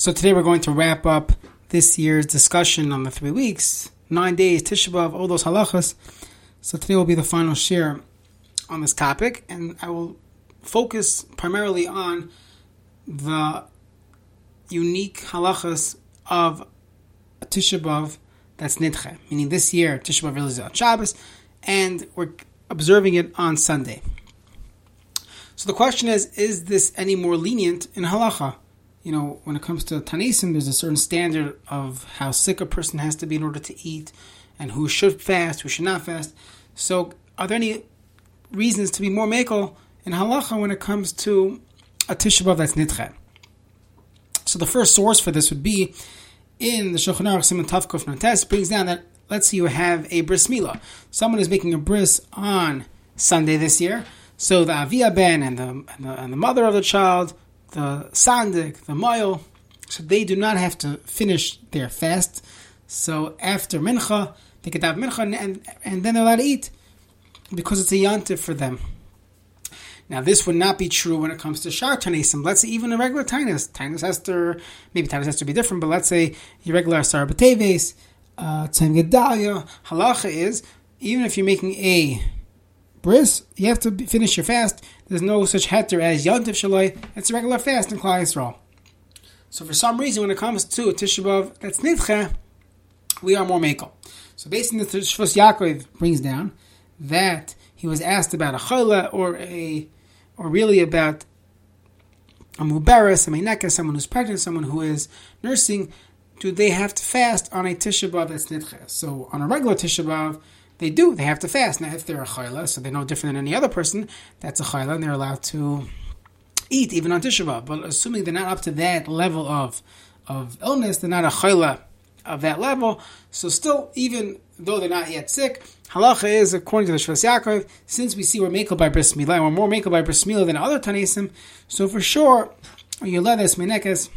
So today we're going to wrap up this year's discussion on the three weeks, nine days, Tisha B'Av, all those halachas. So today will be the final share on this topic, and I will focus primarily on the unique halachas of Tisha B'Av that's Nidche, meaning this year Tisha B'Av is on Shabbos, and we're observing it on Sunday. So the question is, is this any more lenient in halacha? You know, when it comes to Tanisim, there's a certain standard of how sick a person has to be in order to eat, and who should fast, who should not fast. So, are there any reasons to be more makel in halacha when it comes to a Tisha B'Av that's nidche? So the first source for this would be in the Shulchan Aruch Simon Tavkuf Notes brings down that let's say you have a bris milah. Someone is making a bris on Sunday this year. So the avia ben and the, and the, and the mother of the child, the sandik, the moil, so they do not have to finish their fast. So after mincha, they could have mincha and, and, then they're allowed to eat because it's a yantiv for them. Now, this would not be true when it comes to shar tanesim. Let's say even a regular tainus. Tainus Esther, maybe tainus has to be different, but let's say your regular Asar Bateves, uh, Gedalia. Halacha is, even if you're making a bris, you have to finish your fast. There's no such heter as Yontif Shaloi. It's a regular fast in Klal Yisrael. So for some reason, when it comes to Tisha B'Av, that's Nidche, we are more makel. So based on the Shvus Yaakov brings down that he was asked about a chayla or a or really about a mubaris, a meineka, someone who's pregnant, someone who is nursing, do they have to fast on a Tisha B'Av that's nidche? So on a regular Tisha B'Av, they do. They have to fast. Now, if they're a chayla, so they're no different than any other person, that's a chayla, and they're allowed to eat even on Tisha. But assuming they're not up to that level of of illness, they're not a chayla of that level. So still, even though they're not yet sick, halacha is according to the Shvus Yaakov, since we see we're makel by bris milah, we're more makel by bris milah than other tanesim, so for sure, Yoledes Menekes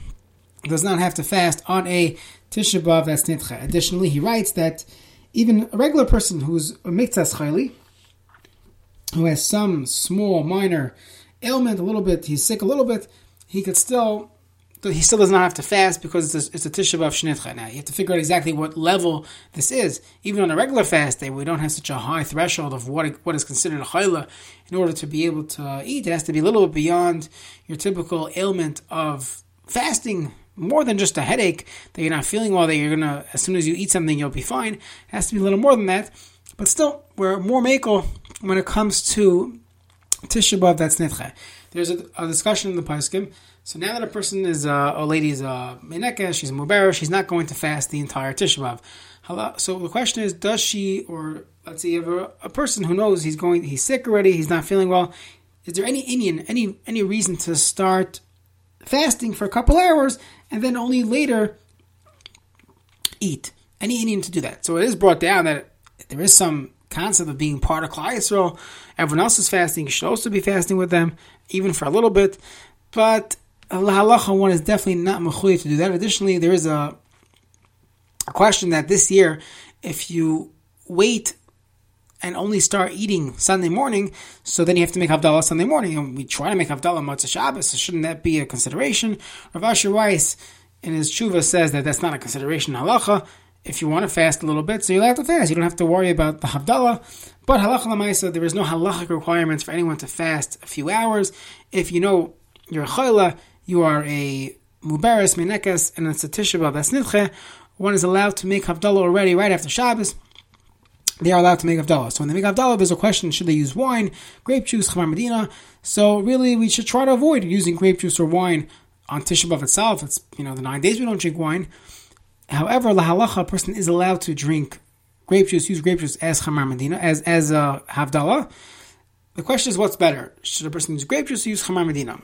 does not have to fast on a Tisha B'Av that's nitcha. Additionally, he writes that even a regular person who's a mitzvah chayli, who has some small, minor ailment, a little bit, he's sick a little bit, he could still he still does not have to fast because it's a, it's a Tisha B'Av Shnitcha. Now, you have to figure out exactly what level this is. Even on a regular fast day, we don't have such a high threshold of what what is considered a chayla. In order to be able to eat, it has to be a little bit beyond your typical ailment of fasting. More than just a headache that you're not feeling well, that you're gonna, as soon as you eat something, you'll be fine. It has to be a little more than that. But still, we're more makel when it comes to Tisha B'Av that's nitcha. There's a, a discussion in the Paiskim so now that a person is uh, a lady is a uh, meneka, she's a mubera, she's not going to fast the entire Tisha B'av. So the question is, does she, or let's say a, a, person who knows he's going, he's sick already, he's not feeling well. Is there any Indian, any any reason to start fasting for a couple hours and then only later eat? Any Indian to do that? So it is brought down that there is some concept of being part of Klal Yisrael. Everyone else is fasting; you should also be fasting with them, even for a little bit. But halacha one is definitely not mechuyev to do that. Additionally, there is a, a question that this year, if you wait and only start eating Sunday morning, so then you have to make Havdalah Sunday morning. And we try to make Havdalah Motzei Shabbos, so shouldn't that be a consideration? Rav Asher Weiss, in his tshuva, says that that's not a consideration halacha. If you want to fast a little bit, so you'll have to fast. You don't have to worry about the Havdalah. But halacha lamaisa, there is no halachic requirements for anyone to fast a few hours. If you know you're a chayla, you are a mubaris menekas and it's a tisha nidche, one is allowed to make havdalah already right after Shabbos. They are allowed to make havdalah. So when they make havdalah, there's a question: Should they use wine, grape juice, chamar medina? So really, we should try to avoid using grape juice or wine on Tisha B'av itself. It's you know the nine days we don't drink wine. However, lahalacha, a person is allowed to drink grape juice, use grape juice as chamar medina, as as a havdalah. The question is, what's better? Should a person use grape juice or use chamar medina?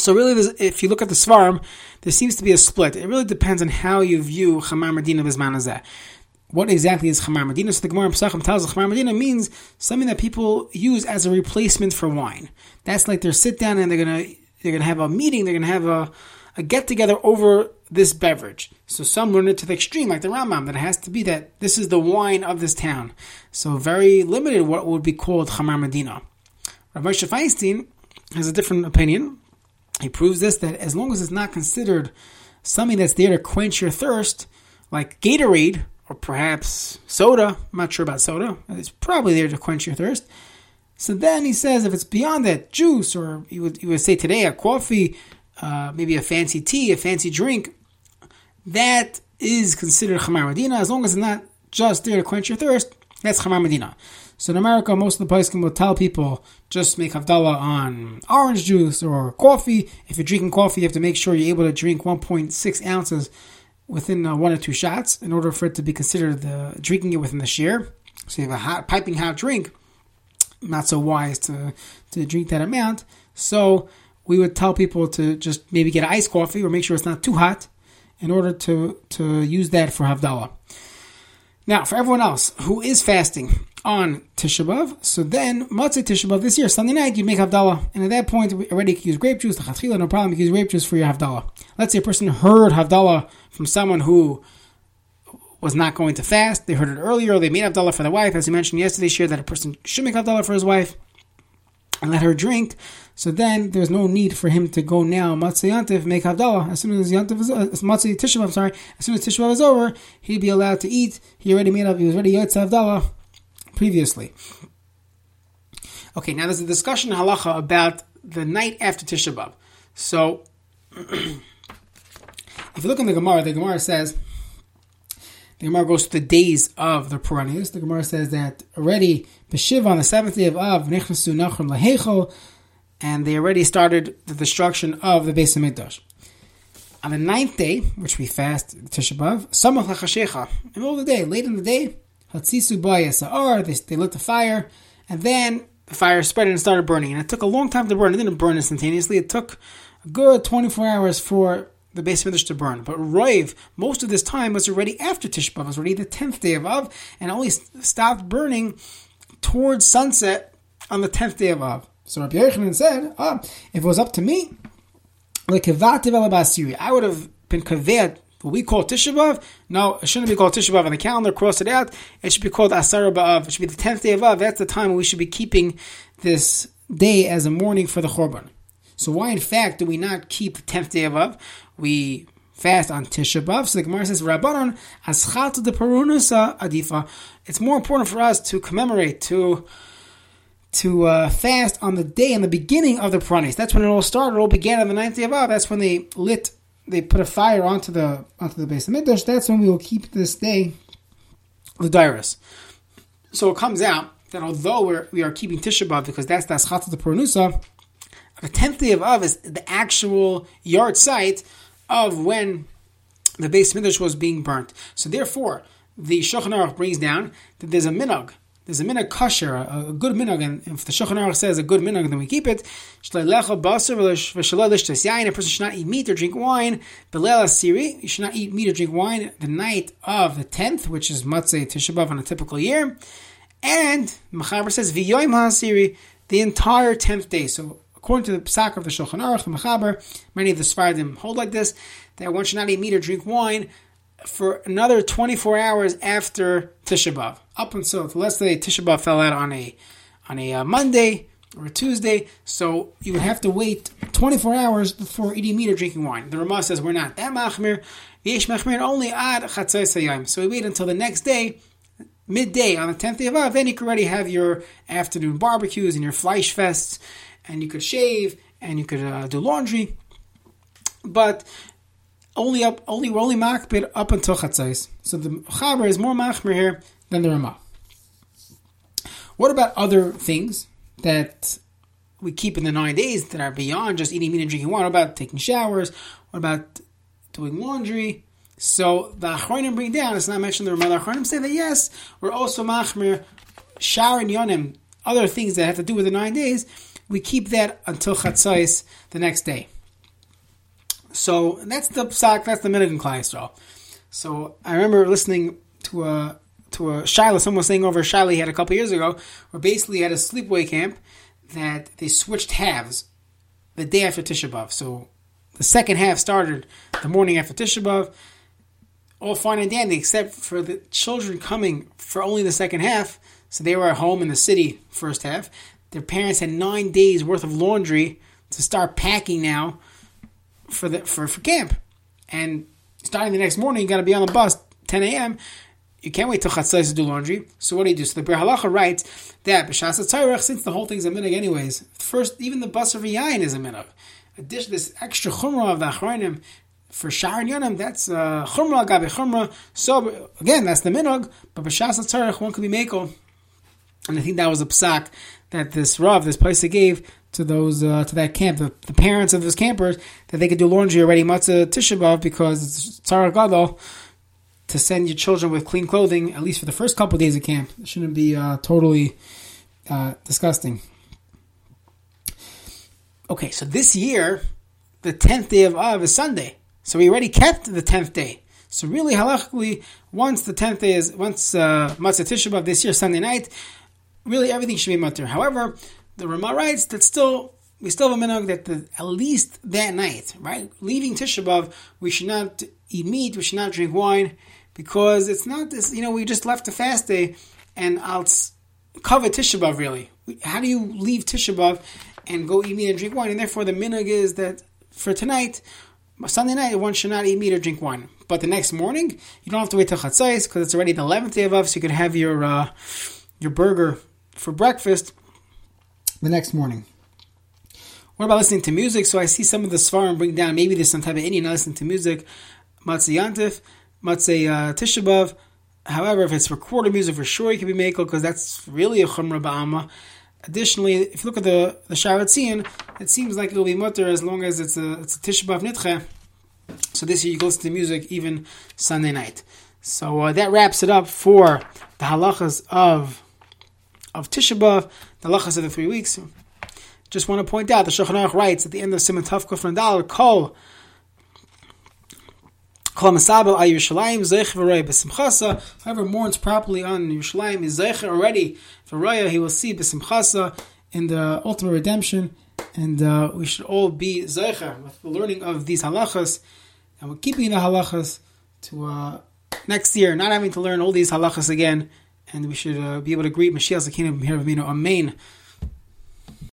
So really, if you look at the Svarim, there seems to be a split. It really depends on how you view Chamar Medina Bisman Azeh. What exactly is Chamar Medina? So the Gemara Pesachim tells us Chamar Medina means something that people use as a replacement for wine. That's like they're sit down and they're gonna they're gonna have a meeting. They're gonna have a, a get together over this beverage. So some learn it to the extreme, like the Rambam, that it has to be that this is the wine of this town. So very limited what would be called Chamar Medina. Moshe Feinstein has a different opinion He proves this that as long as it's not considered something that's there to quench your thirst, like Gatorade or perhaps soda, I'm not sure about soda, it's probably there to quench your thirst. So then he says if it's beyond that, juice, or you would, would say today a coffee, uh, maybe a fancy tea, a fancy drink, that is considered Chamar Medina as long as it's not just there to quench your thirst. That's Chamar Medina. So in America, most of the places will tell people just make Havdalah on orange juice or coffee. If you're drinking coffee, you have to make sure you're able to drink 1.6 ounces within uh, one or two shots in order for it to be considered the drinking it within the shear. So you have a hot, piping hot drink. Not so wise to to drink that amount. So we would tell people to just maybe get iced coffee or make sure it's not too hot in order to, to use that for Havdalah. Now, for everyone else who is fasting on Tisha B'Av, so then Matzah Tisha B'Av this year, Sunday night, you make Havdalah. And at that point, already can use grape juice, Khatila, no problem, you can use grape juice for your Havdalah. Let's say a person heard Havdalah from someone who was not going to fast. They heard it earlier. They made Havdalah for the wife. As we mentioned yesterday, share that a person should make Havdalah for his wife and let her drink. So then there's no need for him to go now Matzah Yantiv make Havdalah. As soon as Yantiv is uh, Matzah Tisha I'm sorry, as soon as Tisha is over, he'd be allowed to eat. He already made up. He was ready Yotz Havdalah previously. Okay, now there's a discussion in halacha about the night after Tisha B'av. So, if you look in the Gemara, the Gemara says the Gemara goes to the days of the Puranis. The Gemara says that already Beshiv on the seventh day of Av Nichnasu Nachum Lahechel and they already started the destruction of the Beis Hamikdash. On the ninth day, which we fast Tisha B'av, Samach Lachashecha, in the middle of the day, late in the day, Hatzisu Bayasa'ar, they, they lit the fire, and then the fire spread and started burning. And it took a long time to burn. It didn't burn instantaneously. It took a good 24 hours for the Hamikdash to burn. But Roiv, most of this time was already after Tisha B'av, it was already the 10th day of Av, and only stopped burning towards sunset on the 10th day of Av. So Rabbi Yochanan said, ah, if it was up to me, like I would have been kavet we call Tisha B'Av, no, it shouldn't be called Tisha B'Av on the calendar, cross it out. It should be called Asara B'Av. It should be the 10th day of Av. That's the time we should be keeping this day as a mourning for the Chorban. So why, in fact, do we not keep the 10th day of Av? We fast on Tisha B'Av. So the Gemara says, Rabbanon, Aschatu de Perunusa Adifa. It's more important for us to commemorate, to to uh, fast on the day in the beginning of the Pranis. That's when it all started. It all began on the ninth day of Av. That's when they lit, they put a fire onto the onto the Beis Hamikdash. That's when we will keep this day, the Dairis. So it comes out that although we're, we are keeping Tisha B'Av because that's the Aschat of the Pranusa, the tenth day of Av is the actual yard site of when the Beis Hamikdash was being burnt. So therefore, the Shulchan brings down that there's a minog there's a minhag kosher, a, good minhag, and if the Shulchan Aruch says a good minhag, then we keep it. A person should not eat meat or drink wine. Belel asiri, you should not eat meat or drink wine the night of the tenth, which is Matzei Tisha B'av on a typical year. And Machaber says v'yoyim ha'asiri, the entire tenth day. So according to the psak of the Shulchan Aruch, the Mechaber, many of the Sfardim hold like this that one should not eat meat or drink wine for another 24 hours after Tisha B'av. Up until, let's say Tisha B'av fell out on a on a uh, Monday or a Tuesday, so you would have to wait 24 hours before eating meat or drinking wine. The Ramah says we're not that machmir. Yesh machmir only ad chatzai sayim. So we wait until the next day, midday on the 10th day of Av, then you can already have your afternoon barbecues and your fleish fests, and you could shave and you could uh, do laundry. But only up, only we're only makbid up until chatzais. So the chaber is more machmir here than the Ramah. What about other things that we keep in the nine days that are beyond just eating meat and drinking water? What about taking showers? What about doing laundry? So the Achronim bring down, it's not mentioned in the Ramah. The Achronim say that yes, we're also machmir, shower and yonim, other things that have to do with the nine days. We keep that until chatzais the next day. So that's the psak, that's the minhag in Klai So I remember listening to a to a shaila, someone saying over shaila he had a couple years ago, where basically he had a sleepaway camp that they switched halves the day after Tisha B'av. So the second half started the morning after Tisha B'av, all fine and dandy, except for the children coming for only the second half. So they were at home in the city first half. Their parents had nine days worth of laundry to start packing now for the for, for camp, and starting the next morning, you got to be on the bus 10 a.m. You can't wait till chatzos to do laundry. So what do you do? So the Biur Halacha writes that b'shas tzarech, since the whole thing's a minig anyways, first even the bus of yain is a minig. A dish, this extra chumrah of the achronim for Shar and Yonim, that's uh, chumrah gabe chumrah. So again, that's the minog. But b'shas tzarech, one could be makel. And I think that was a psak that this Rav, this place gave to those uh, to that camp, the, the, parents of those campers, that they could do laundry already matzah tisha because it's tzara gadol to send your children with clean clothing at least for the first couple of days of camp. It shouldn't be uh, totally uh, disgusting. Okay, so this year, the tenth day of Av is Sunday, so we already kept the tenth day. So really, halachically, once the tenth day is once uh, Matzah Tisha this year, Sunday night, really everything should be mutter. However, the Rama writes that still we still have a minhag that the, at least that night, right, leaving Tisha B'av, we should not eat meat, we should not drink wine, because it's not this. You know, we just left a fast day, and I'll cover Tisha B'av really. How do you leave Tisha B'av and go eat meat and drink wine? And therefore, the minhag is that for tonight, Sunday night, one should not eat meat or drink wine. But the next morning, you don't have to wait till Chatzais because it's already the eleventh day of Av, so you can have your uh, your burger for breakfast the next morning. What about listening to music? So I see some of the Svarim bring down, maybe there's some type of Indian listening to music, Matzah Yantif, Matzah uh. However, if it's recorded music, for sure it can be Makel, because that's really a Chumrah Ba'ama. Additionally, if you look at the, the Sha'ar Hatziyun, it seems like it'll be mutter as long as it's a, it's a Nitche. So this year you go listen to music even Sunday night. So uh, that wraps it up for the halachas of of Tisha B'av, the lachas of the three weeks. Just want to point out the Shulchan Aruch writes at the end of Simon Tav Kufran Dal Kol Kol Masabel Ay Yerushalayim Zeich V'Roya B'Simchasa. Whoever mourns properly on Yerushalayim is Zeich already. V'Roya he will see B'Simchasa in the ultimate redemption, and uh, we should all be Zeicha with the learning of these halachas, and we're keeping the halachas to uh, next year, not having to learn all these halachas again and we should uh, be able to greet Mashiach Zakin of Amen.